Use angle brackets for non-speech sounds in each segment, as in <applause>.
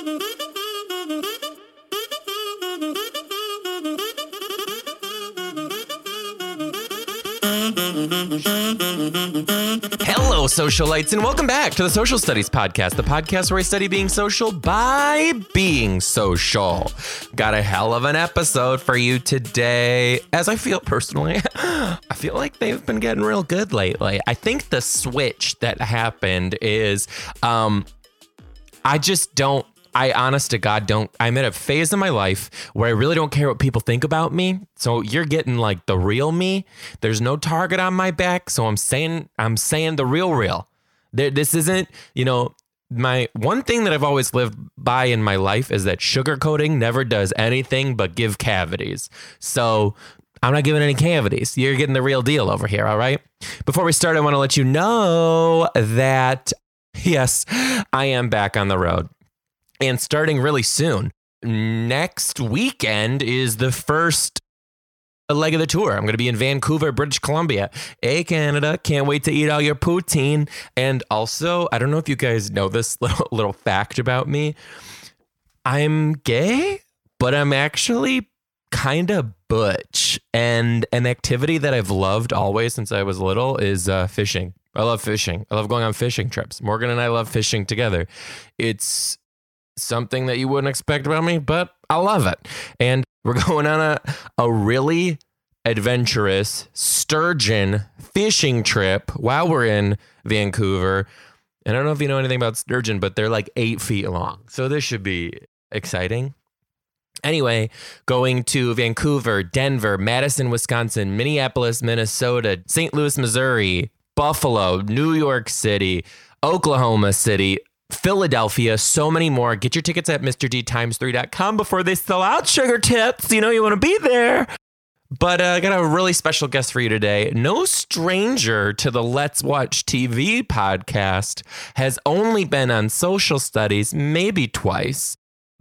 Hello, socialites, and welcome back to the Social Studies Podcast, the podcast where I study being social by being social. Got a hell of an episode for you today. As I feel personally, <gasps> I feel like they've been getting real good lately. I think the switch that happened is um, I just don't. I honest to God don't. I'm at a phase in my life where I really don't care what people think about me. So you're getting like the real me. There's no target on my back. So I'm saying I'm saying the real real. There, this isn't you know my one thing that I've always lived by in my life is that sugarcoating never does anything but give cavities. So I'm not giving any cavities. You're getting the real deal over here, all right? Before we start, I want to let you know that yes, I am back on the road and starting really soon. Next weekend is the first leg of the tour. I'm going to be in Vancouver, British Columbia. Hey, Canada. Can't wait to eat all your poutine. And also, I don't know if you guys know this <laughs> little, little fact about me. I'm gay, but I'm actually kind of butch. And an activity that I've loved always since I was little is uh, fishing. I love fishing. I love going on fishing trips. Morgan and I love fishing together. It's something that you wouldn't expect about me, but I love it. And <laughs> we're going on a, a really adventurous sturgeon fishing trip while we're in Vancouver. And I don't know if you know anything about sturgeon, but they're like eight feet long. So this should be exciting. Anyway, going to Vancouver, Denver, Madison, Wisconsin, Minneapolis, Minnesota, St. Louis, Missouri, Buffalo, New York City, Oklahoma City, Philadelphia, so many more. Get your tickets at MrDTimes3.com before they sell out, sugar tips. You know you want to be there. But uh, I got a really special guest for you today. No stranger to the Let's Watch TV podcast, has only been on social studies maybe twice.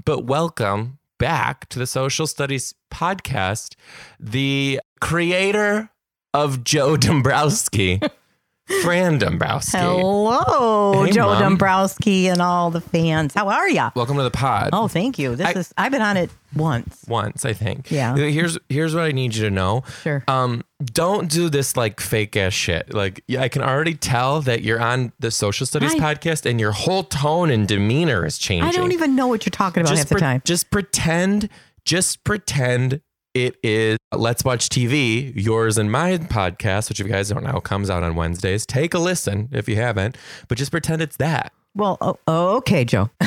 But welcome back to the Social Studies podcast, the creator of Joe <laughs> Dombrowski. Fran Dombrowski. Hello, Hey, Joe Mom. Dombrowski and all the fans. How are ya? Welcome to the pod. Oh, thank you. This I- is I've been on it once. Once, I think. Yeah. Here's here's what I need you to know. Sure. Um, don't do this like fake ass shit. Like yeah, I can already tell that you're on the social studies I- podcast and your whole tone and demeanor is changing. I don't even know what you're talking about just half the time. Just pretend, just pretend it is Let's Watch TV, yours and my podcast, which if you guys don't know comes out on Wednesdays. Take a listen if you haven't, but just pretend it's that. Well, oh, oh, okay, Joe. <laughs>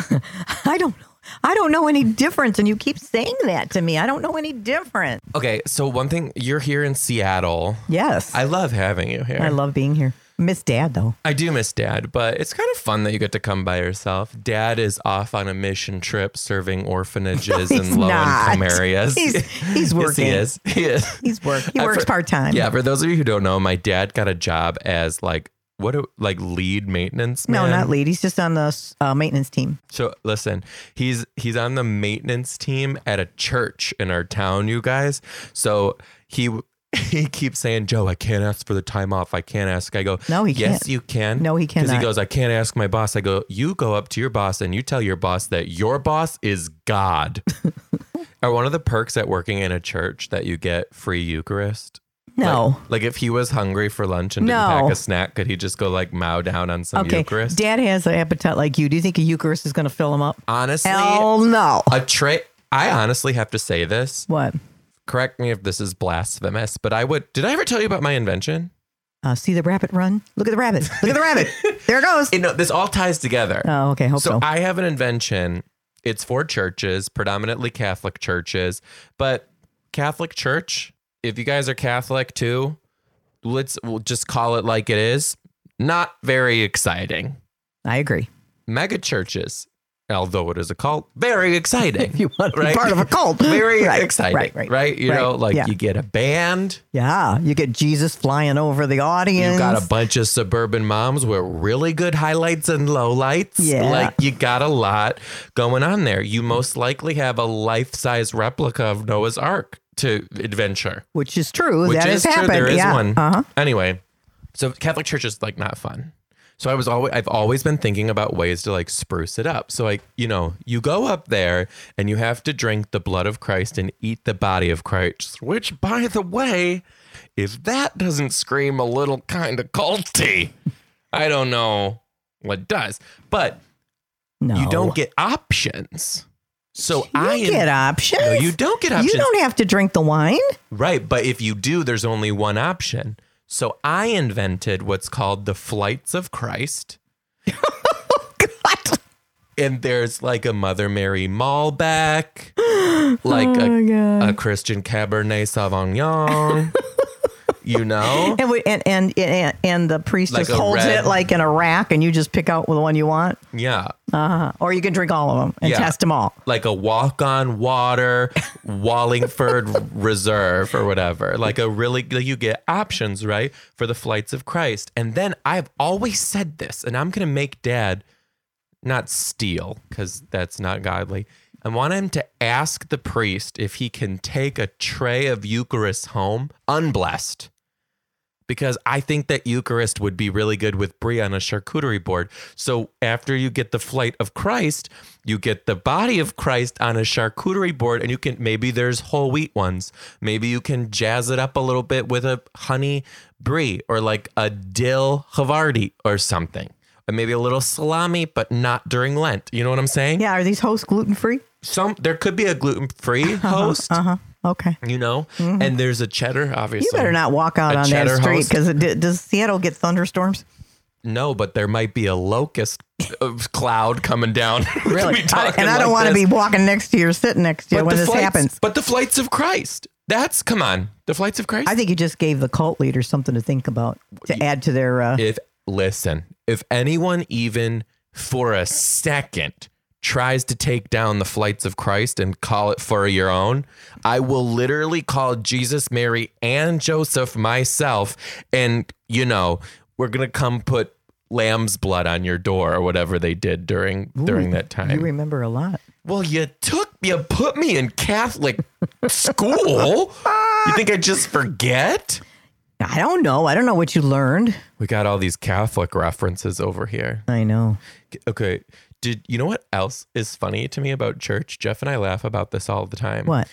I don't know. I don't know any difference, and you keep saying that to me. I don't know any difference. Okay, so one thing you're here in Seattle. Yes, I love having you here. I love being here. Miss Dad though. I do miss dad, but it's kind of fun that you get to come by yourself. Dad is off on a mission trip serving orphanages <laughs> He's in low income areas. He's- he's working. <laughs> Yes, he is. He is. He's work. He Uh, works part time. Yeah, for those of you who don't know, my dad got a job as like what do- like lead maintenance No, not lead. He's just on the uh, maintenance team. So listen, he's he's on the maintenance team at a church in our town, you guys. So he he keeps saying, "Joe, I can't ask for the time off. I can't ask." I go, No, he Yes, can't. you can. No, he can't. Because he goes, "I can't ask my boss." I go, "You go up to your boss and you tell your boss that your boss is God." <laughs> Are one of the perks at working in a church that you get free Eucharist? No. Like, like if he was hungry for lunch and didn't No. pack a snack, could he just go like mow down on some okay. Eucharist? Dad has an appetite like you. Do you think a Eucharist is going to fill him up? Honestly, Hell no. a tray. I honestly have to say this. What? Correct me if this is blasphemous, but I would. Did I ever tell you about my invention? Uh, see the rabbit run? Look at the rabbit. Look at the rabbit. <laughs> There it goes. You know, this all ties together. Oh, okay. Hope so. so I have an invention. It's for churches, predominantly Catholic churches, but Catholic church. If you guys are Catholic too, let's we'll just call it like it is. Not very exciting. I agree. Mega churches, although it is a cult, very exciting. If <laughs> you want to be part of a cult. <laughs> very Right, exciting, Right, right. right? You right, know, like yeah. you get a band, Yeah. You get Jesus flying over the audience. you got a bunch of suburban moms with really good highlights and lowlights. Yeah. Like you got a lot going on there. You most likely have a life size replica of Noah's Ark to adventure. Which is true. Which that is has true. happened. There is yeah. one. Uh-huh. Anyway, so Catholic Church is like not fun. So I was always I've always been thinking about ways to like spruce it up. So like, you know, you go up there and you have to drink the blood of Christ and eat the body of Christ, which by the way, if that doesn't scream a little kind of culty, I don't know what does. But No, you don't get options. So You I am- get options. No, you don't get options. You don't have to drink the wine. Right, but if you do, there's only one option. So I invented what's called the flights of Christ. God. <laughs> And there's like a Mother Mary Malbec, <gasps> like Oh a, a Christian Cabernet Sauvignon. <laughs> you know? <laughs> And, we, and and and and the priest Like just holds red- it like in a rack, and you just pick out the one you want, Yeah. uh-huh. or you can drink all of them and Yeah. test them all. Like a walk on water, <laughs> Wallingford Reserve or whatever. Like a really, like you get options, right? For the flights of Christ. And then I've always said this, and I'm going to make dad not steal because that's not godly. I want him to ask the priest if he can take a tray of Eucharist home unblessed. Because I think that Eucharist would be really good with brie on a charcuterie board. So after you get the flight of Christ, you get the body of Christ on a charcuterie board, and you can maybe there's whole wheat ones. Maybe you can jazz it up a little bit with a honey brie or like a dill havarti or something. Or maybe a little salami, but not during Lent. You know what I'm saying? Yeah, are these hosts gluten free? Some there could be a gluten free <laughs> host, Uh huh. Okay. you know, and there's a cheddar, obviously. You better not walk out on that street because does Seattle get thunderstorms? No, but there might be a locust uh, cloud coming down. <laughs> Really? I- and I don't like want to be walking next to you or sitting next to you But when this flights- happens. But the flights of Christ. That's come on. The flights of Christ. I think you just gave the cult leaders something to think about to add to their. Uh, if listen, if anyone even for a second tries to take down the flights of Christ and call it for your own, I will literally call Jesus, Mary, and Joseph myself, and you know we're gonna come put lamb's blood on your door or whatever they did during during that time. you remember a lot. Well, you took you put me in Catholic <laughs> school. You think I just forget? I don't know. I don't know what you learned. We got all these Catholic references over here. I know. Okay. Did you know what else is funny to me about church? Jeff and I laugh about this all the time. What?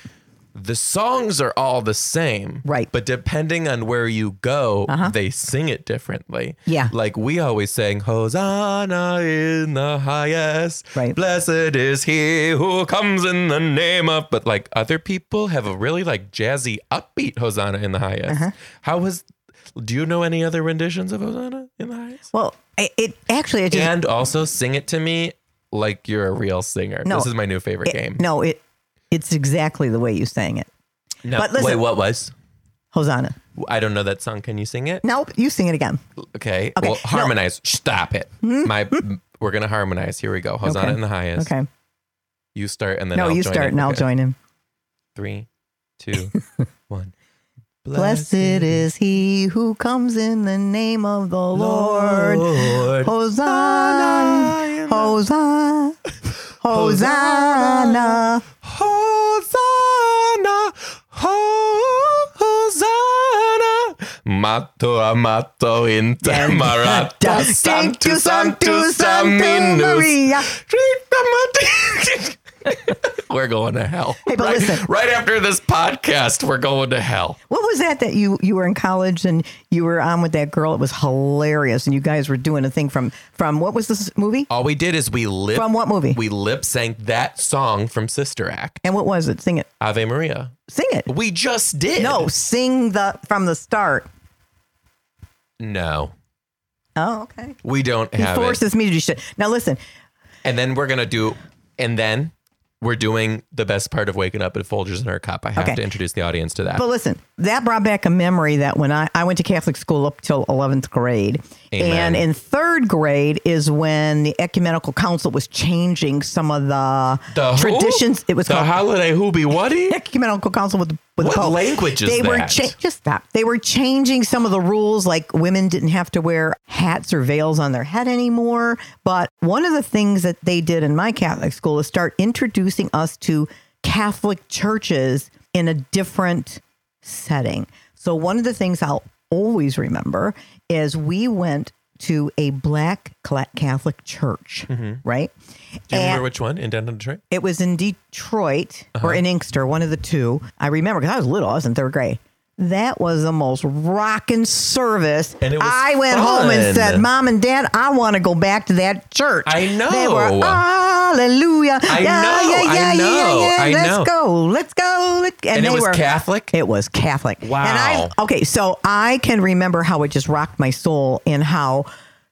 The songs are all the same. Right. Uh-huh. But depending on where you go, they sing it differently. Yeah. Like we always sang, Hosanna in the highest. Right. Blessed is he who comes in the name of. But like other people have a really like jazzy, upbeat Hosanna in the highest. Uh-huh. How was. Do you know any other renditions of Hosanna in the highest? Well, it, it actually it just and also sing it to me like you're a real singer. No. this is my new favorite it- game. no it it's exactly the way you sang it. No, but listen- wait, what was? Hosanna. I don't know that song. Can you sing it? Nope, you sing it again. Okay. Okay, Well, no. harmonize. Stop it. Hmm? My, hmm? we're gonna harmonize. Here we go. Hosanna Okay. in the highest. Okay. You start and then no, I'll you join start in. and I'll Okay. join him. Three, two, <laughs> one. Blessed is he who comes in the name of the Lord. Lord. Hosanna, Hosanna, Hosanna. <laughs> Hosanna, Hosanna, Mato amato intemarato, sanctus sanctus aminus. Maria. <laughs> We're going to hell. Hey, but right, listen. right after this podcast, we're going to hell. What was that that you you were in college and you were on with that girl? It was hilarious, and you guys were doing a thing from from what was this movie? All we did is we lip From what movie? we lip sank that song from Sister Act, And what was it? Sing it. Ave Maria. Sing it. We just did. No, sing the from the start. no, Oh, okay. we don't He have it. forces me to do shit. Now listen, And then we're gonna do, and then we're doing the best part of waking up at Folgers in our cup. I have Okay. to introduce the audience to that. But listen, that brought back a memory that when I, I went to Catholic school up till 11th grade. Amen. And in third grade is when the Ecumenical Council was changing some of the, The traditions. It was the called holiday hoobie whatty. <laughs> Ecumenical Council with the, with What the Pope. language is they were that? cha- just stop. They were changing some of the rules, like women didn't have to wear hats or veils on their head anymore. But one of the things that they did in my Catholic school is start introducing us to Catholic churches in a different setting. So one of the things I'll always remember is we went to a black Catholic church, right? Mm-hmm. Do you remember which one in downtown Detroit? It was in Detroit Uh-huh. or in Inkster, one of the two. I remember because I was little. I was in third grade. That was the most rocking service. And it was I went home and said, "Mom and Dad, I want to go back to that church." I know. They were hallelujah. I yeah, know, Yeah, I know, yeah, yeah. I Let's know. go. Let's go. Let's, and And it was were, Catholic? It was Catholic. Wow. And I okay, so I can remember how it just rocked my soul in how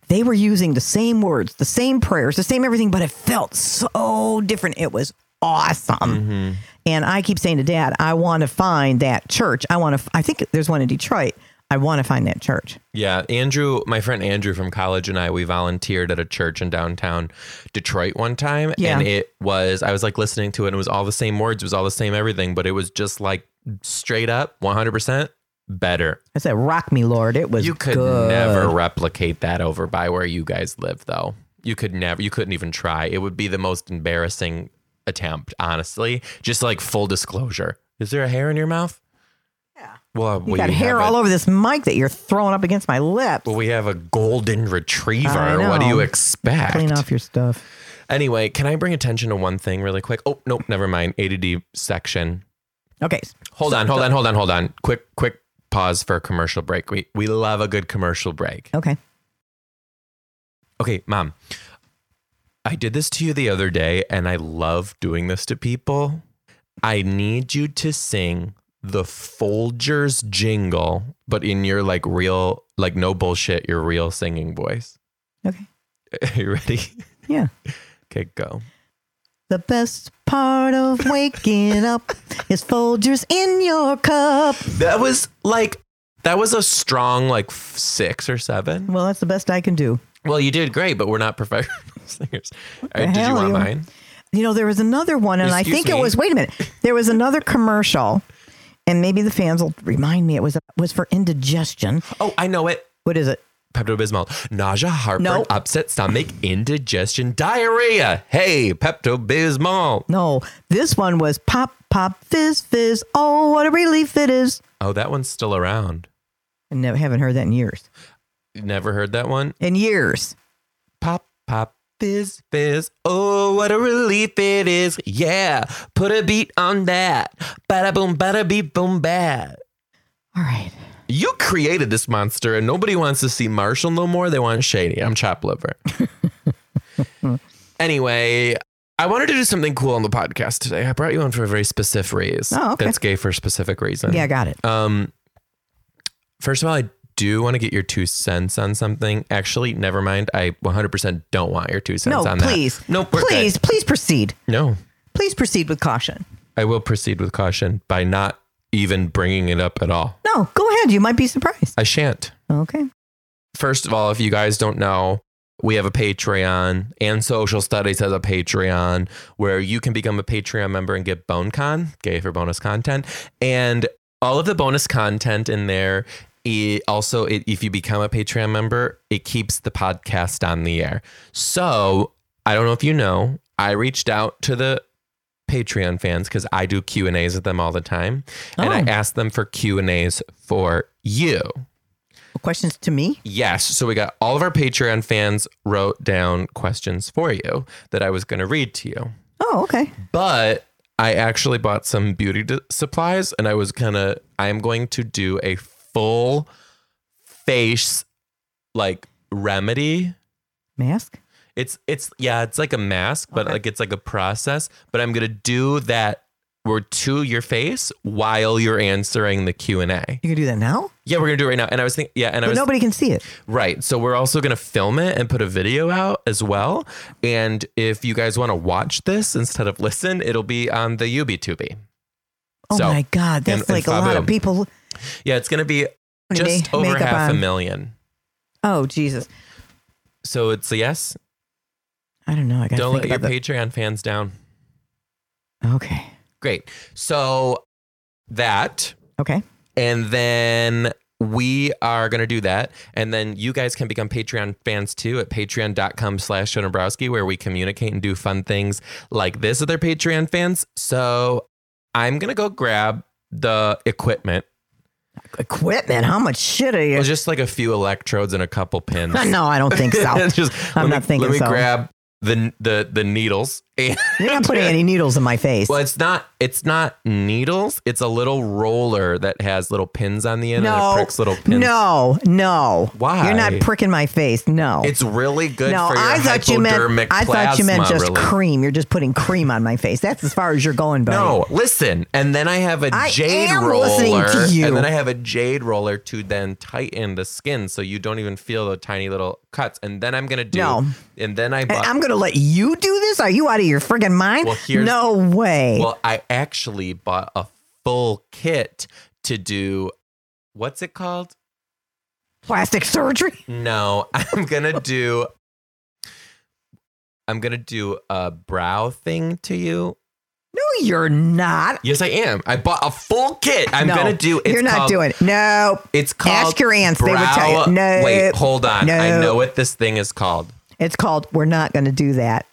they were using the same words, the same prayers, the same everything, but it felt so different. It was awesome. Mm-hmm. And I keep saying to Dad, I want to find that church. I want to. I think there's one in Detroit. I want to find that church. Yeah, Andrew, my friend Andrew from college and I, we volunteered at a church in downtown Detroit one time. Yeah. And it was, I was like listening to it and it was all the same words, it was all the same everything, but it was just like straight up 100% better. I said, "Rock me, Lord." It was You could good. never replicate that over by where you guys live, though. You could never, you couldn't even try. It would be the most embarrassing attempt, honestly. Just like full disclosure. Is there a hair in your mouth? Yeah. Well, You we got hair all a- over this mic that you're throwing up against my lips. Well, we have a golden retriever. What do you expect? Clean off your stuff. Anyway, can I bring attention to one thing really quick? Oh, nope, never mind. A to D section. Okay. Hold on, hold on, hold on, hold on. Quick, quick pause for a commercial break. We we love a good commercial break. Okay. Okay, mom. I did this to you the other day and I love doing this to people. I need you to sing the Folgers jingle, but in your like real, like no bullshit, your real singing voice. Okay. Are <laughs> you ready? Yeah. <laughs> Okay, go. The best part of waking up is Folgers in your cup. That was like that was a strong like six or seven. Well, that's the best I can do. Well, you did great, but we're not professional <laughs> singers. Right, uh, the did you want you- mine? You know, there was another one, and I think me? it was. Wait a minute. There was another commercial, and maybe the fans will remind me. It was was for indigestion. Oh, I know it. What is it? Pepto Bismol. Nausea, heartburn, Nope. upset stomach, indigestion, diarrhea. Hey, Pepto Bismol. No, this one was pop pop fizz fizz. Oh, what a relief it is! Oh, that one's still around. I never haven't heard that in years. Never heard that one? In years. Pop, pop, fizz, fizz. Oh, what a relief it is. Yeah, put a beat on that. Bada boom, bada beep, boom, bad. All right. You created this monster, and nobody wants to see Marshall no more. They want Shady. I'm chop liver. <laughs> anyway, I wanted to do something cool on the podcast today. I brought you on for a very specific reason. Oh, okay. That's gay for a specific reason. Yeah, I got it. Um, first of all, I do want to get your two cents on something. Actually, never mind. I 100% don't want your two cents No, on please. that. Nope. we're good. please, please proceed. No, Please proceed with caution. I will proceed with caution by not even bringing it up at all. No, go ahead. You might be surprised. I shan't. Okay. First of all, if you guys don't know, we have a Patreon and Social Studies has a Patreon where you can become a Patreon member and get BoneCon, gay for bonus content. And all of the bonus content in there, it also, it, if you become a Patreon member, it keeps the podcast on the air. So I don't know if you know, I reached out to the Patreon fans because I do Q and A's with them all the time, and I Oh. asked them for Q and A's for you. Questions to me? Yes. So we got all of our Patreon fans wrote down questions for you that I was going to read to you. Oh, okay. But I actually bought some beauty supplies and I was going to, I'm going to do a full face like remedy. Mask? It's, it's, yeah, it's like a mask, but Okay. like it's like a process. But I'm to do that were to your face while you're answering the Q&A. You can do that now? Yeah, we're to do it right now. And I was thinking, yeah, and I was nobody can see it. Right. So we're also to film it and put a video out as well. And if you guys want to watch this instead of listen, it'll be on the UbiTubi. Oh So, my God. That's and- and like a lot of people. Yeah, it's going to be just over makeup half a on. million. Oh, Jesus. So it's a yes. I don't know. I got Don't think let your about Patreon fans down. Okay. Great. So that, Okay. and then we are going to do that. And then you guys can become Patreon fans too at patreon.com slash Joe Dombrowski, where we communicate and do fun things like this with our Patreon fans. So I'm going to go grab the equipment Equipment? How much shit are It you? was just like a few electrodes and a couple pins. <laughs> no, I don't think so. <laughs> Just- I'm not me, thinking Let me so. grab the the the needles. And You're not putting any needles in my face. well, it's not it's not needles. It's a little roller that has little pins on the end and no, it pricks little pins. no, no. Why? You're not pricking my face. No. It's really good no, for your I thought you meant. I thought you meant just relief. cream. You're just putting cream on my face. That's as far as you're going, buddy. No, listen. And then I have a I jade am roller. listening to you. And then I have a jade roller to then tighten the skin so you don't even feel the tiny little cuts. And then I'm gonna do No. and then I And I'm going to let you do this? Are you out of your friggin' mind? Well, here's- no way. well, I actually bought a full kit to do what's it called? Plastic surgery? No, <laughs> I'm gonna do I'm gonna do a brow thing to you. No, you're not. Yes, I am. I bought a full kit. I'm No, gonna do. It's you're not called- doing it. No. It's called. Ask your aunts, they would tell you. No. Wait, hold on. I know what this thing is called. It's called We're Not to Do That.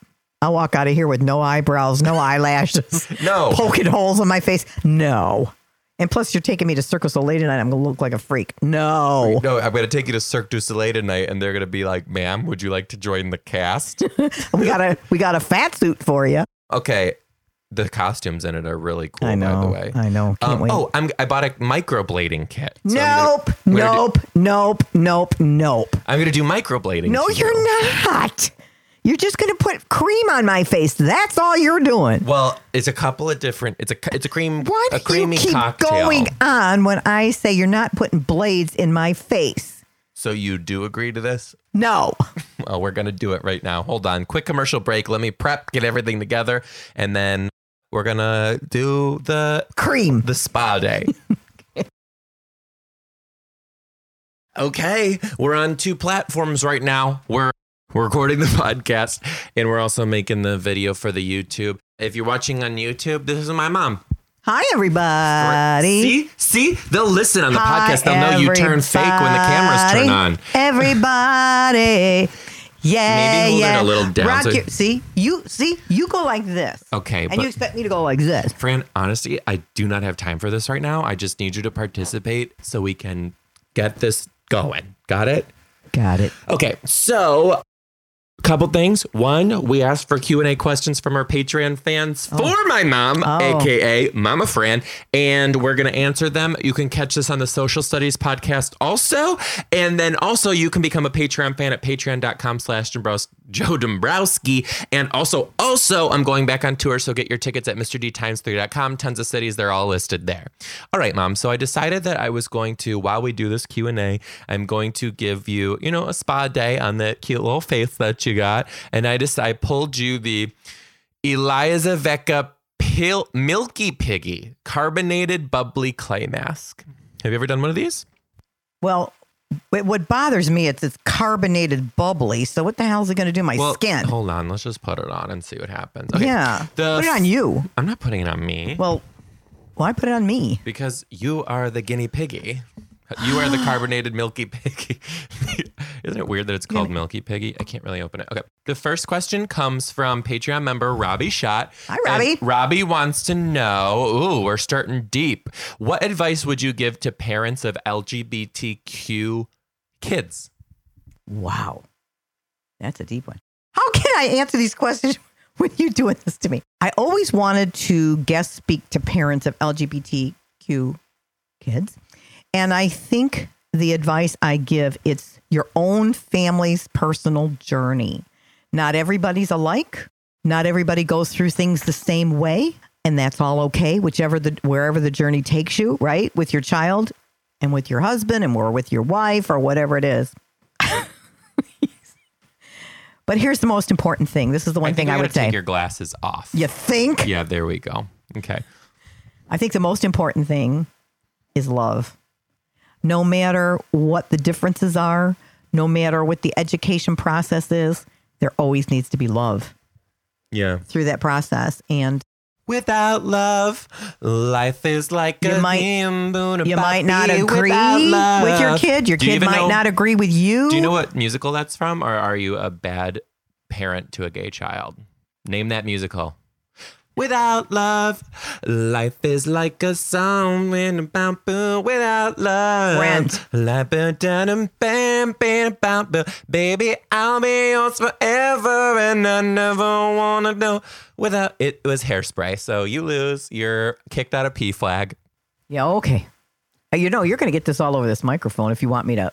I'll walk out of here with no eyebrows, no <laughs> eyelashes, No. poking holes in my face. No. And plus, you're taking me to Cirque du Soleil tonight. I'm going to look like a freak. No. No, I'm gonna take you to Cirque du Soleil tonight, and they're gonna be like, "Ma'am, would you like to join the cast?" <laughs> We got a we got a fat suit for you. okay, the costumes in it are really cool. I know. by the way. I know. Can't Um, wait. oh, I'm, I bought a microblading kit. So I'm gonna- nope. Do- nope. Nope. Nope. Nope. I'm gonna do microblading. No, you're you. not. You're just going to put cream on my face. That's all you're doing. Well, it's a couple of different. It's a it's a cream Why a do creamy you keep cocktail. going on when I say you're not putting blades in my face? So you do agree to this? No. <laughs> Well, we're gonna do it right now. Hold on, quick commercial break. Let me prep, get everything together, and then we're gonna do the Cream. the spa day. <laughs> okay, we're on two platforms right now. We're we're recording the <laughs> podcast and we're also making the video for the YouTube. If you're watching on YouTube, this is my mom. Hi, everybody. See, see, they'll listen on the Hi, podcast. They'll know you turn fake when the cameras turn on. Everybody. Yeah, Maybe yeah. a little down Rock so- your, see, you see, you go like this. Okay, And you expect me to go like this. Fran, honestly, I do not have time for this right now. I just need you to participate so we can get this going. Got it? Got it. Okay, so couple things. One, we asked for Q&A questions from our Patreon fans oh. for my mom, Oh. aka Mama Fran, and we're going to answer them. You can catch this on the Social Studies podcast also, and then also you can become a Patreon fan at patreon.com slash Joe Dombrowski, and also, also I'm going back on tour, so get your tickets at MrDTimes3.com. Tons of cities, they're all listed there. All right, Mom, so I decided that I was going to, while we do this Q&A, I'm going to give you, you know, a spa day on the cute little face that you got, and I just, I pulled you the Elizavecca Pil- Milky Piggy carbonated bubbly clay mask. Have you ever done one of these? Well, what what bothers me is it's carbonated bubbly. So what the hell is it going to do to my Well, skin? hold on. Let's just put it on and see what happens. Okay. Yeah. The Put it on you. I'm not putting it on me Well, why put it on me? because you are the guinea piggy. You are the <gasps> carbonated milky piggy. <laughs> Isn't it weird that it's called milky piggy? I can't really open it. Okay. The first question comes from Patreon member Robbie Shot. Hi, Robbie. Robbie wants to know, ooh, we're starting deep. What advice would you give to parents of LGBTQ kids? Wow. That's a deep one. How can I answer these questions <laughs> when you're doing this to me? I always wanted to guest speak to parents of LGBTQ kids. And I think the advice I give, it's your own family's personal journey. Not everybody's alike. Not everybody goes through things the same way. And that's all okay, whichever the wherever the journey takes you, right? With your child and with your husband and or with your wife or whatever it is. <laughs> But here's the most important thing. This is the one I thing I would gotta take say. your glasses off. you think? Yeah, there we go. Okay. I think the most important thing is love. No matter what the differences are, no matter what the education process is, there always needs to be love Yeah. through that process. And Without love, life is like You a might- moon you might not agree with your kid. Your Do kid even might know- not agree with you. Do you know what musical that's from, or are you a bad parent to a gay child? Name that musical. Without love. Life is like a song in a bamboo without love. Rent. Baby, I'll be yours forever, and I never wanna know without. It was hairspray, so you lose. You're kicked out of PFLAG. Yeah, okay. Uh, You know, you're going to get this all over this microphone if you want me to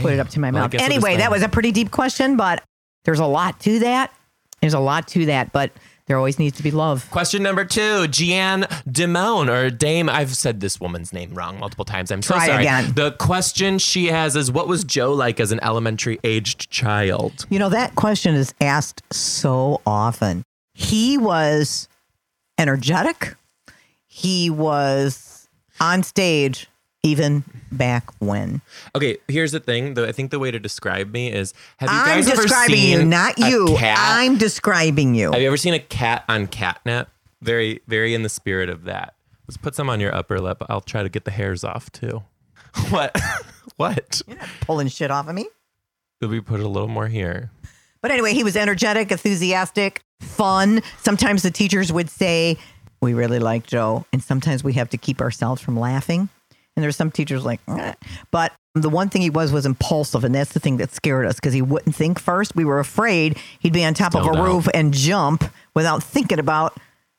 put it up to my Well, mouth. guess we'll just Anyway, that was a pretty deep question, but there's a lot to that. There's a lot to that, but there always needs to be love. Question number two, Jeanne Dimone or Dame. I've said this woman's name wrong multiple times. I'm so Try sorry. again. The question she has is, "What was Joe like as an elementary aged child?" You know, that question is asked so often. He was energetic. He was on stage even back when. Okay, here's the thing. Though I think the way to describe me is: Have you I'm guys ever describing seen you, not a you. cat? I'm describing you. Have you ever seen a cat on catnip? Very, very in the spirit of that. Let's put some on your upper lip. I'll try to get the hairs off too. <laughs> What? <laughs> what? You're not pulling shit off of me. Could we put a little more here? But anyway, he was energetic, enthusiastic, fun. Sometimes the teachers would say, We really like Joe. And sometimes we have to keep ourselves from laughing. And there's some teachers like, "Eh." but the one thing he was was impulsive. And that's the thing that scared us because he wouldn't think first. We were afraid he'd be on top Still of a don't. roof and jump without thinking about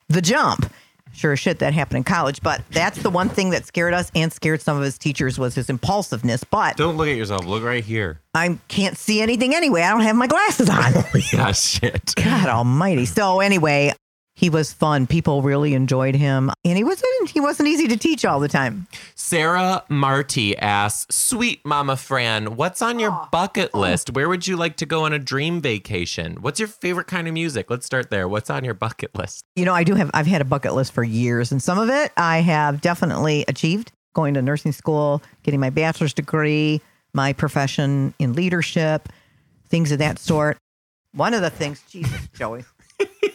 the jump. Sure as shit that happened in college, but that's the one thing that scared us and scared some of his teachers was his impulsiveness. But Don't look at yourself. Look right here. I can't see anything anyway. I don't have my glasses on. <laughs> yeah, shit. God almighty. So anyway, he was fun. People really enjoyed him. And he wasn't he wasn't easy to teach all the time. Sarah Marty asks, Sweet Mama Fran, what's on your ah. bucket list? Where would you like to go on a dream vacation? What's your favorite kind of music? Let's start there. What's on your bucket list? You know, I do have I've had a bucket list for years and some of it I have definitely achieved. Going to nursing school, getting my bachelor's degree, my profession in leadership, things of that sort. One of the things, Jesus, Joey. <laughs>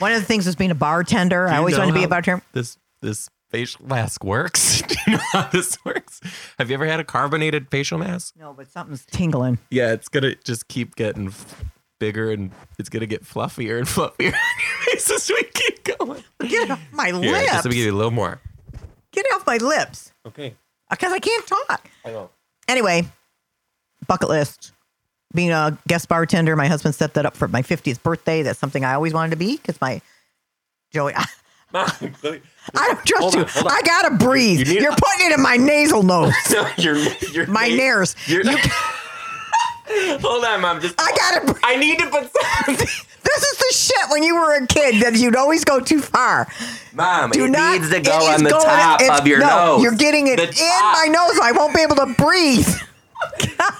One of the things was being a bartender. I always wanted to be a bartender. This this facial mask works. <laughs> Do you know how this works? Have you ever had a carbonated facial mask? No, but something's tingling. Yeah, it's gonna just keep getting f- bigger and it's gonna get fluffier and <laughs> fluffier on your face as we keep going. Get off my Here, lips. just to give you a little more. Get off my lips. Okay. Uh, because I can't talk. I know. Anyway, bucket list. Being a guest bartender, my husband set that up for my 50th birthday. That's something I always wanted to be because my Joey, <laughs> I, I <laughs> don't trust you. on, on. I gotta breathe. You You are putting it in my nasal nose, <laughs> you're, you're my nares. You're, hold on, mom. Just I gotta. Breathe. I need to put something. This is the shit when you were a kid that you'd always go too far. Mom, Do it not. needs to go on the going- top of your no, nose. You're getting it in my nose. I won't be able to breathe.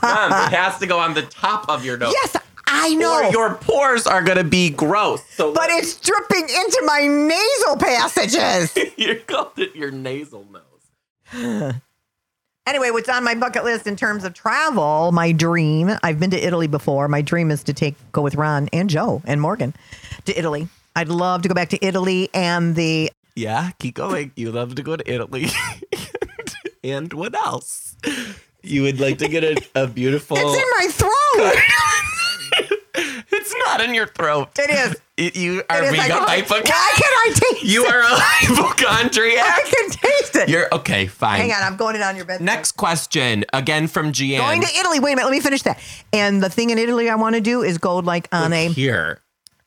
Mom, it has to go on the top of your nose. Yes, I know. Or your pores are gonna be gross. So but it's dripping into my nasal passages. <laughs> you called it your nasal nose. <sighs> Anyway, what's on my bucket list in terms of travel? My dream. I've been to Italy before. My dream is to take go with Ron and Joe and Morgan to Italy. I'd love to go back to Italy and the Yeah, keep going. You love to go to Italy. <laughs> and what else? You would like to get a, a beautiful. It's in my throat. <laughs> It's not in your throat. It is. It- you are It is. being I a can- hypochondriac. Why can I taste <laughs> You it? are a hypochondriac. I can taste it. You're okay. Fine. Hang on, I'm going it on your bed. Next question, again from Gianne. Going to Italy. Wait a minute, let me finish that. And the thing in Italy I want to do is go like on a here.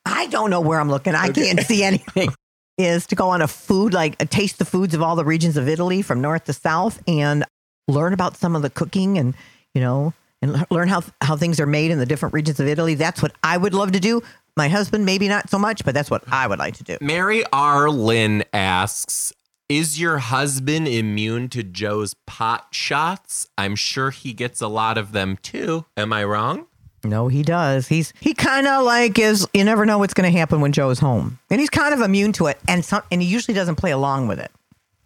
I don't know where I'm looking. I can't see <laughs> anything. Is to go on a food like uh, taste the foods of all the regions of Italy from north to south and learn about some of the cooking and you know and learn how how things are made in the different regions of Italy. That's what I would love to do. My husband maybe not so much, but that's what I would like to do. Mary R. Lynn asks, is your husband immune to Joe's pot shots? I'm sure he gets a lot of them too. Am I wrong? No, he does. He's he kind of like is you never know what's going to happen when Joe's home, and he's kind of immune to it, and some and he usually doesn't play along with it.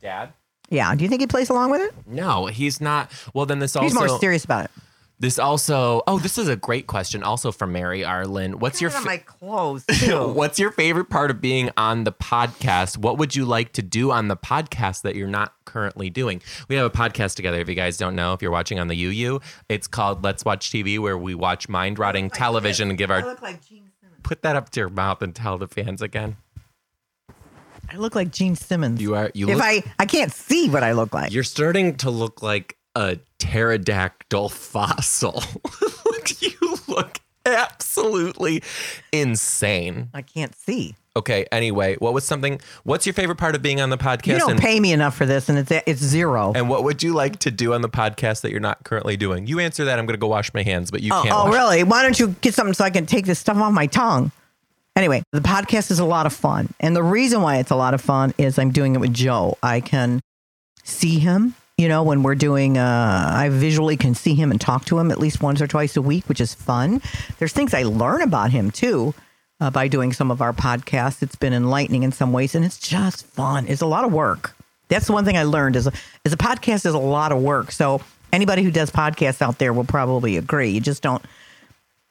Dad? Yeah, do you think he plays along with it? No, he's not. Well, then this also He's more serious about it. this also. Oh, this is a great question. Also from Mary. Lynn. What's your Look at fa- my clothes? <laughs> too. What's your favorite part of being on the podcast? What would you like to do on the podcast that you're not currently doing? We have a podcast together. If you guys don't know, if you're watching on the UU, it's called Let's Watch TV, where we watch mind rotting television and give I our. look like Gene Simmons. Put that up to your mouth and tell the fans again. I look like Gene Simmons. You are. You if look. I I can't see what I look like. you're starting to look like a pterodactyl fossil. <laughs> you look absolutely insane. I can't see. Okay. Anyway, what was something? What's your favorite part of being on the podcast? You don't and, pay me enough for this, and it's it's zero. and what would you like to do on the podcast that you're not currently doing? You answer that. I'm going to go wash my hands, but you oh, can't. oh, wash- really? Why don't you get something so I can take this stuff off my tongue? Anyway, the podcast is a lot of fun, and the reason why it's a lot of fun is I'm doing it with Joe. I can see him. You know, when we're doing, uh, I visually can see him and talk to him at least once or twice a week, which is fun. There's things I learn about him too uh, by doing some of our podcasts. It's been enlightening in some ways, and it's just fun. It's a lot of work. That's the one thing I learned is a, is a podcast is a lot of work. So anybody who does podcasts out there will probably agree. You just don't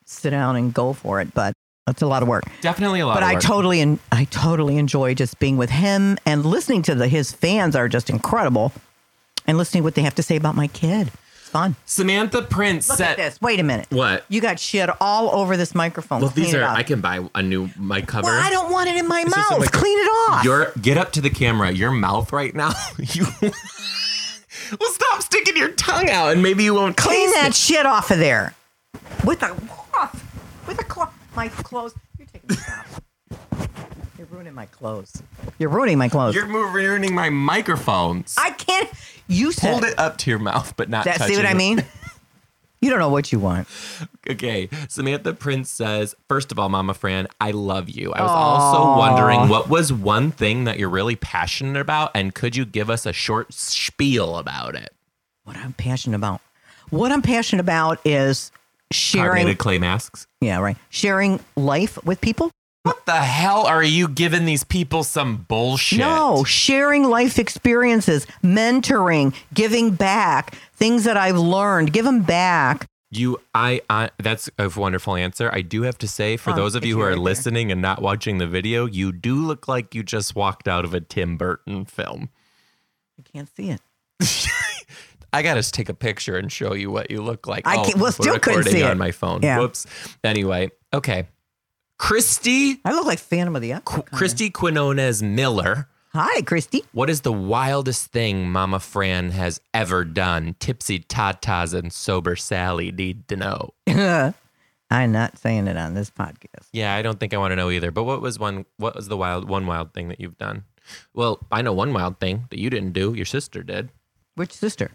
sit down and go for it, but it's a lot of work. Definitely a lot. But of I work. totally and I totally enjoy just being with him and listening to the his fans are just incredible, and listening what they have to say about my kid. It's fun. Samantha Prince Look said. at this. Wait a minute. What? You got shit all over this microphone. Well, these Clean it are. up. I can buy a new mic cover. Well, I don't want it in my It's just mouth. mic- Clean it off. Your get up to the camera. Your mouth right now. <laughs> You. <laughs> well, stop sticking your tongue out, and maybe you won't Clean taste that it. shit off of there. With a cloth. With a cloth. My clothes. You're taking this off. You're ruining my clothes. You're ruining my clothes. You're ruining my microphones. I can't. You said. Hold it up to your mouth, but not. That, see touching what I it. mean? <laughs> You don't know what you want. Okay, Samantha Prince says, first of all, Mama Fran, I love you. I was also wondering what was one thing that you're really passionate about, and could you give us a short spiel about it? What I'm passionate about. What I'm passionate about is sharing. Carbonated clay masks. Yeah, right. Sharing life with people. What the hell are you giving these people some bullshit? No, sharing life experiences, mentoring, giving back, things that I've learned, give them back. You, I, I, that's a wonderful answer. I do have to say, for Oh, those of you who are right there. listening and not watching the video, you do look like you just walked out of a Tim Burton film. I can't see it. <laughs> I gotta take a picture and show you what you look like. I Oh, well, still couldn't recording see on my phone. Yeah. Whoops. Anyway, okay. Christy, I look like Phantom of the Opera. Qu- Christy Quinones Miller. Hi, Christy. What is the wildest thing Mama Fran has ever done? Tipsy Tatas and sober Sally need to know. <laughs> I'm not saying it on this podcast. Yeah, I don't think I want to know either. But what was one? What was the wild one wild thing that you've done? Well, I know one wild thing that you didn't do. Your sister did. Which sister?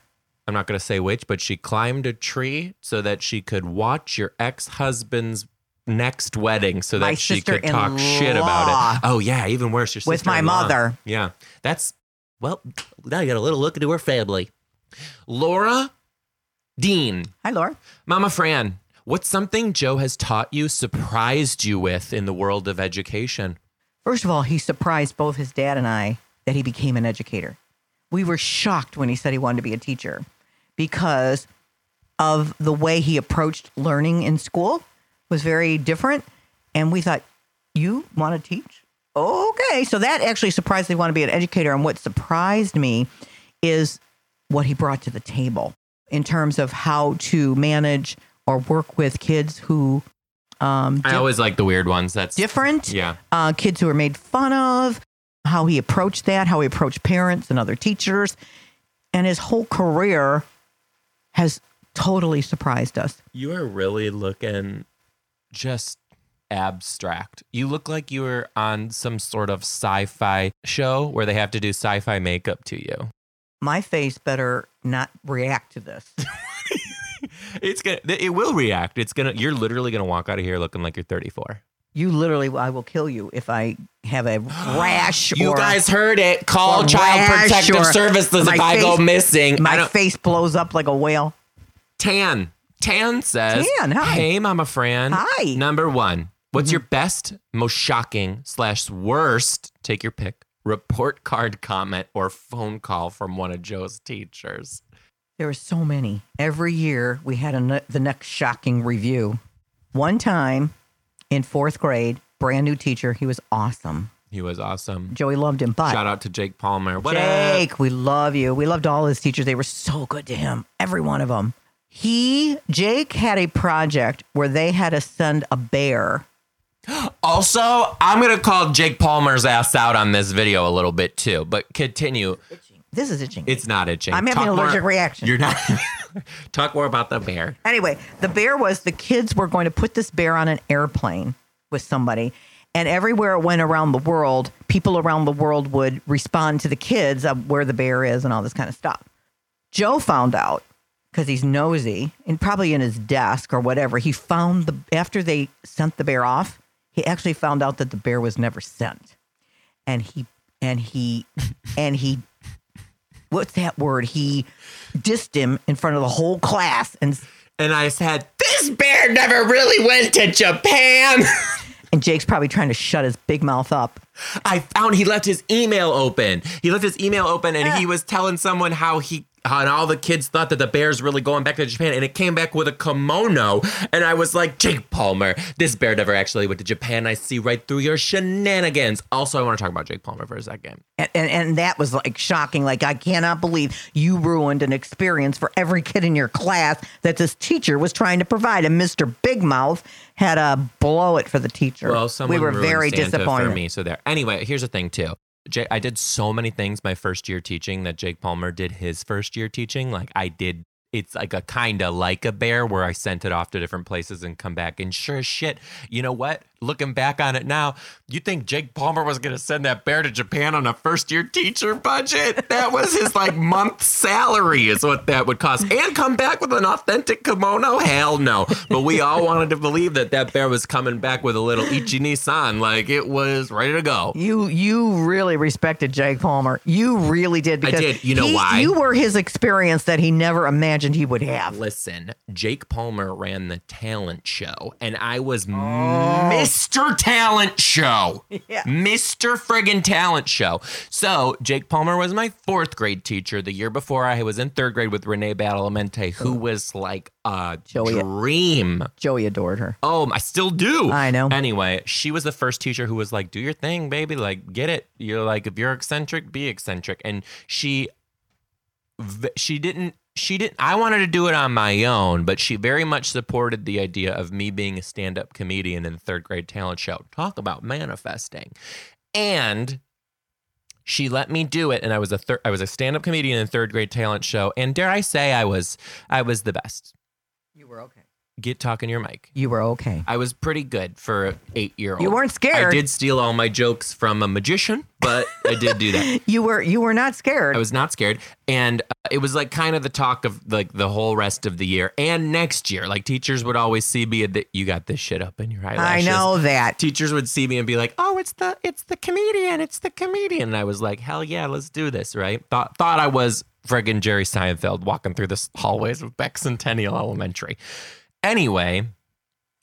I'm not going to say which, but she climbed a tree so that she could watch your ex husband's next wedding so that My she could talk shit about it. Oh, yeah, even worse. Your With my mother. Yeah. That's, well, now you got a little look into her family. Laura Dean, Hi, Laura. Mama Fran, what's something Joe has taught you, surprised you with in the world of education? First of all, he surprised both his dad and I that he became an educator. We were shocked when he said he wanted to be a teacher because of the way he approached learning in school was very different. And we thought, you want to teach? Okay. So that actually surprised me want to be an educator. And what surprised me is what he brought to the table in terms of how to manage or work with kids who um, I always like the weird ones. That's different Yeah. uh, kids who are made fun of, how he approached that, how he approached parents and other teachers. And his whole career has totally surprised us. You are really looking just abstract. You look like you were on some sort of sci-fi show where they have to do sci-fi makeup to you. My face better not react to this. <laughs> It's gonna it will react. It's gonna you're literally gonna walk out of here looking like you're 34. You literally, I will kill you if I have a <gasps> rash. You or guys heard it. Call Child Protective Services if I go missing. My face blows up like a whale. Tan. Tan says, Tan, hi. Hey, Mama Fran. Hi. Number one, what's mm-hmm. your best, most shocking slash worst, take your pick, report card comment or phone call from one of Joe's teachers? There were so many. Every year we had a ne- the next shocking review. One time in fourth grade, brand new teacher. He was awesome. He was awesome. Joey loved him, but Shout out to Jake Palmer. What up? Jake, we love you. We loved all his teachers. They were so good to him, every one of them. He, Jake, had a project where they had to send a bear <gasps> Also, I'm gonna call Jake Palmer's ass out on this video a little bit too. But continue. This is itching. It's not itching. I'm having Talk an more- allergic reaction. You're not. <laughs> <laughs> Talk more about the bear. Anyway, the bear was the kids were going to put this bear on an airplane with somebody. And everywhere it went around the world, people around the world would respond to the kids of where the bear is and all this kind of stuff. Joe found out because he's nosy and probably in his desk or whatever. He found the, after they sent the bear off, he actually found out that the bear was never sent. And he, and he, <laughs> and he, what's that word? He dissed him in front of the whole class and And I said, "This bear never really went to Japan." <laughs> And Jake's probably trying to shut his big mouth up. I found he left his email open. He left his email open and he ah. was telling someone how he and all the kids thought that the bear's really going back to Japan and it came back with a kimono and I was like, Jake Palmer, this bear never actually went to Japan. I see right through your shenanigans. Also, I want to talk about Jake Palmer for a second. And, and, and that was like shocking. Like, I cannot believe you ruined an experience for every kid in your class that this teacher was trying to provide. And Mr. Big Mouth had a blow it for the teacher. Well, someone we were very Santa disappointed. for me. So there. Anyway, here's the thing too. Jake, I did so many things my first year teaching that Jake Palmer did his first year teaching. Like I did, it's like a kind of like a bear where I sent it off to different places and come back. And sure as shit, you know what? Looking back on it now, you think Jake Palmer was going to send that bear to Japan on a first year teacher budget? That was his like month salary, is what that would cost. And come back with an authentic kimono? Hell no. But we all wanted to believe that that bear was coming back with a little Ichi san, like it was ready to go. You you really respected Jake Palmer. You really did. Because did. You know he- why? You were his experience that he never imagined he would have. Listen, Jake Palmer ran the talent show, and I was Oh. Mr. Talent Show. <laughs> Yeah. Mr. Friggin' Talent Show. So, Jake Palmer was my fourth grade teacher. The year before, I was in third grade with Renee Badalamenti, who oh. was like a Joey. dream. Joey adored her. Oh, I still do. I know. Anyway, she was the first teacher who was like, "Do your thing, baby. Like, get it. You're like, if you're eccentric, be eccentric." And she, she didn't. She didn't. I wanted to do it on my own, but she very much supported the idea of me being a stand-up comedian in the third grade talent show. Talk about manifesting, and she let me do it and i was a i was a stand-up comedian in third grade talent show and dare i say i was i was the best You were okay. Get talking your mic You were okay. I was pretty good for an eight year old. You weren't scared. I did steal all my jokes from a magician, but I did do that. <laughs> You were you were not scared. I was not scared. And uh, it was like kind of the talk of like the whole rest of the year and next year. Like teachers would always see me that you got this shit up in your eyelashes. I know that. Teachers would see me and be like, "Oh, it's the it's the comedian, it's the comedian." And I was like, "Hell yeah, let's do this!" Right? Thought thought I was friggin' Jerry Seinfeld walking through the hallways of Beck Centennial Elementary. Anyway,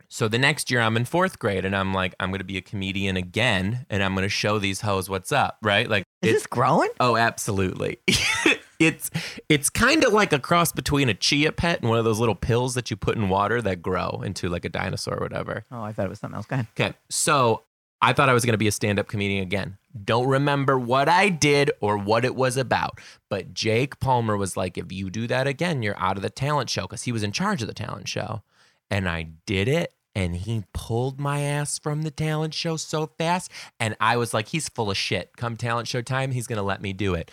so the next year I'm in fourth grade and I'm like, I'm gonna be a comedian again and I'm gonna show these hoes what's up, right? Like Is it- this growing? Oh, absolutely. <laughs> it's it's kind of like a cross between a chia pet and one of those little pills that you put in water that grow into like a dinosaur or whatever. Oh, I thought it was something else. Go ahead. Okay. So I thought I was going to be a stand up comedian again. Don't remember what I did or what it was about. But Jake Palmer was like, if you do that again, you're out of the talent show because he was in charge of the talent show. And I did it. And he pulled my ass from the talent show so fast. And I was like, he's full of shit. Come talent show time, he's going to let me do it.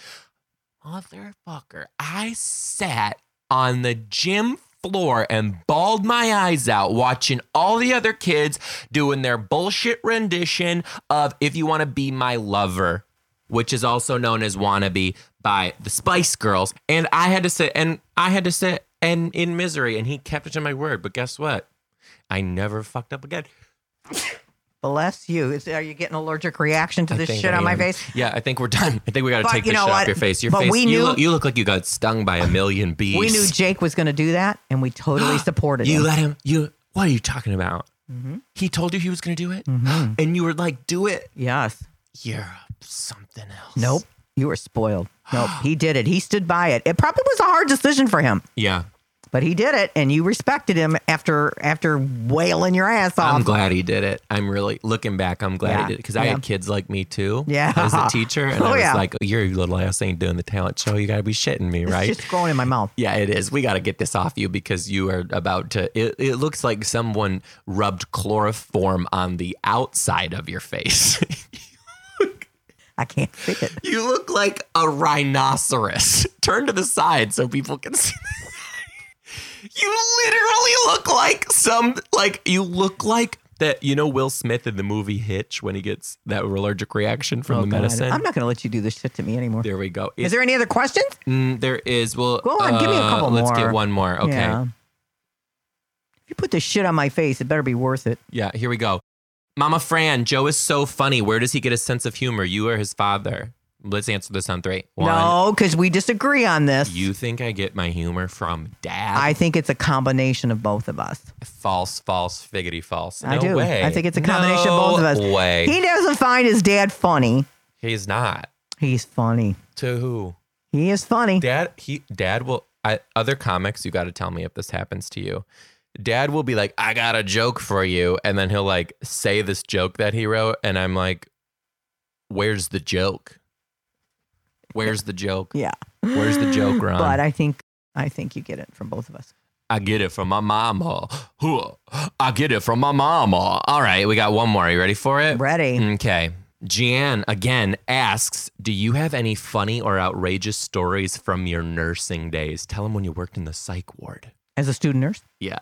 Motherfucker. I sat on the gym floor and bawled my eyes out watching all the other kids doing their bullshit rendition of If You Want to Be My Lover, which is also known as Wannabe by the Spice Girls. And I had to sit and I had to sit and in misery and he kept it to my word. But guess what? I never fucked up again. Bless you. Is, are you getting an allergic reaction to I this shit I on my face? Yeah, I think we're done. I think we got to But take you this shit off your face. Your But face. we you, knew- look, you look like you got stung by a million bees. <gasps> We knew Jake was going to do that, and we totally <gasps> supported You him. let him. You. What are you talking about? Mhm. He told you he was going to do it, Mhm. and you were like, "Do it." Yes. You're something else. Nope. You were spoiled. Nope. <gasps> He did it. He stood by it. It probably was a hard decision for him, Yeah. But he did it, and you respected him after after wailing your ass off. I'm glad he did it. I'm really looking back. I'm glad Yeah. he did it because I had kids like me too. Yeah. as a <laughs> teacher, and Oh, I was yeah. like, "Your little ass ain't doing the talent show. You got to be shitting me, right?" It's just growing in my mouth. Yeah, it is. We got to get this off you because you are about to. It, it looks like someone rubbed chloroform on the outside of your face. <laughs> I can't see it. you look like a rhinoceros. <laughs> Turn to the side so people can see. You literally look like some like you look like that. You know Will Smith in the movie Hitch when he gets that allergic reaction from Oh, the God. medicine. I'm not going to let you do this shit to me anymore. there we go. Is there any other questions? Mm, there is. Well, Go on, give me a uh, couple Let's more. get one more. Okay. Yeah. If you put this shit on my face, it better be worth it. Yeah, here we go. Mama Fran, Joe is so funny. Where does he get his sense of humor? You or his father? Let's answer this on three. One, No, because we disagree on this. You think I get my humor from dad? I think it's a combination of both of us. false, false, figgity false. I no do. Way. I think it's a combination of both of us. No way. He doesn't find his dad funny. He's not. He's funny. To who? He is funny. Dad. He. Dad will. I, other comics, you got to tell me if this happens to you. Dad will be like, "I got a joke for you," and then he'll like say this joke that he wrote, and I'm like, "Where's the joke? Where's the joke? Yeah. Where's the joke, Ron?" But I think I think you get it from both of us. I get it from my mama. I get it from my mama. All right, we got one more. Are you ready for it? Ready. Okay. Jeanne again asks, "Do you have any funny or outrageous stories from your nursing days? Tell them when you worked in the psych ward." As a student nurse. Yeah.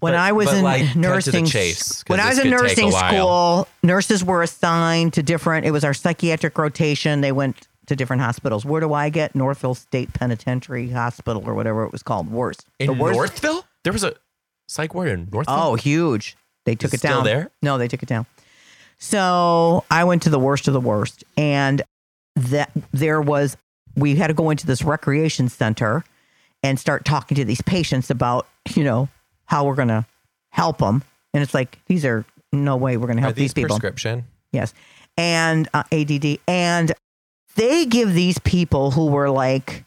When But- I was in like, cut to the nursing chase, when I was in could take a nursing school, nurses were assigned to different it was our psychiatric rotation. They went to different hospitals. Where do I get? Northville State Penitentiary Hospital or whatever it was called. Worst. In the worst. Northville, there was a psych ward in Northville. Oh, huge. They took it it, still down. there? No, they took it down. So I went to the worst of the worst. And that there was we had to go into this recreation center and start talking to these patients about, you know, how we're gonna help them. And it's like, these are no way we're gonna Are help these these people. prescription? Yes. And uh, ADD. And they give these people who were like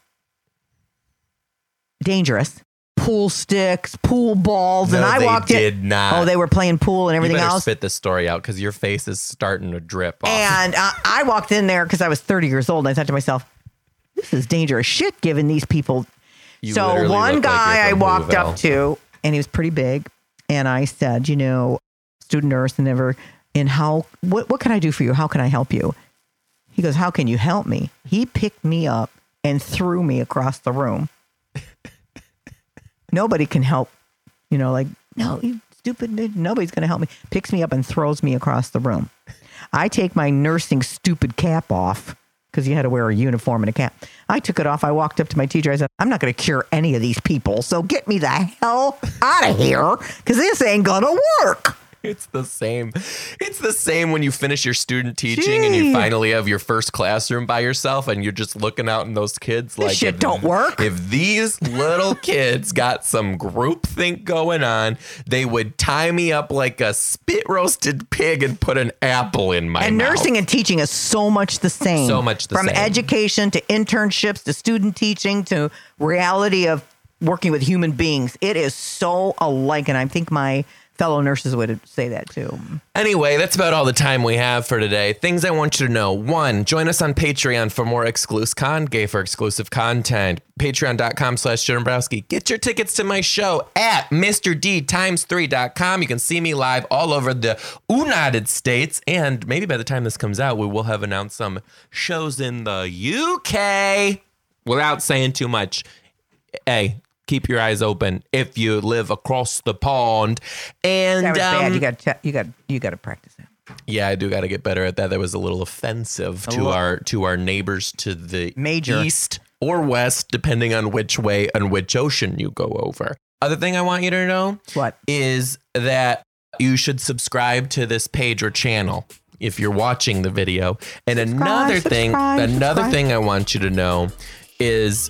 dangerous pool sticks, pool balls. and I walked in. not. Oh, they were playing pool and everything better else. spit this story out because your face is starting to drip off. And uh, I walked in there because I was 30 years old. And I thought to myself, this is dangerous shit giving these people. You so one look like guy I walked up to, and he was pretty big. And I said, you know, student nurse and never, and how, what, what can I do for you? How can I help you? He goes, how can you help me? He picked me up and threw me across the room. <laughs> Nobody can help, you know, like, no, you stupid, nobody's going to help me. Picks me up and throws me across the room. I take my nursing stupid cap off because you had to wear a uniform and a cap. I took it off. I walked up to my teacher. I said, I'm not going to cure any of these people. So get me the hell out of here because this ain't going to work. <laughs> It's the same. It's the same when you finish your student teaching and you finally have your first classroom by yourself and you're just looking out in those kids like shit if- don't work. If these little <laughs> kids got some group think going on, they would tie me up like a spit roasted pig and put an apple in my And mouth. nursing and teaching is so much the same. So much the From same. education to internships to student teaching to reality of working with human beings. It is so alike. And I think my fellow nurses would say that too. Anyway, that's about all the time we have for today. Things I want you to know. One, join us on Patreon for more exclusive con gay for exclusive content. Patreon.com slash Joe Dombrowski. Get your tickets to my show at Mr. D times 3.com. You can see me live all over the United States. And maybe by the time this comes out, we will have announced some shows in the UK. Without saying too much, hey, keep your eyes open if you live across the pond. And That was bad. um, You got to, you got you got to practice that. yeah, I do got to get better at that. That was a little offensive to little- our to our neighbors to the Major. east or west, depending on which way and which ocean you go over. Other thing I want you to know What? is that you should subscribe to this page or channel if you're watching the video. And another thing, subscribe, another subscribe. thing I want you to know is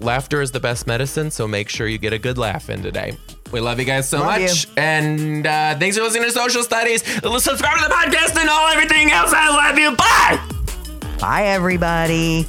laughter is the best medicine. So make sure you get a good laugh in today. We love you guys so Love much. And uh, thanks for listening to Social Studies. Subscribe to the podcast and all everything else. I love you. Bye. Bye, everybody.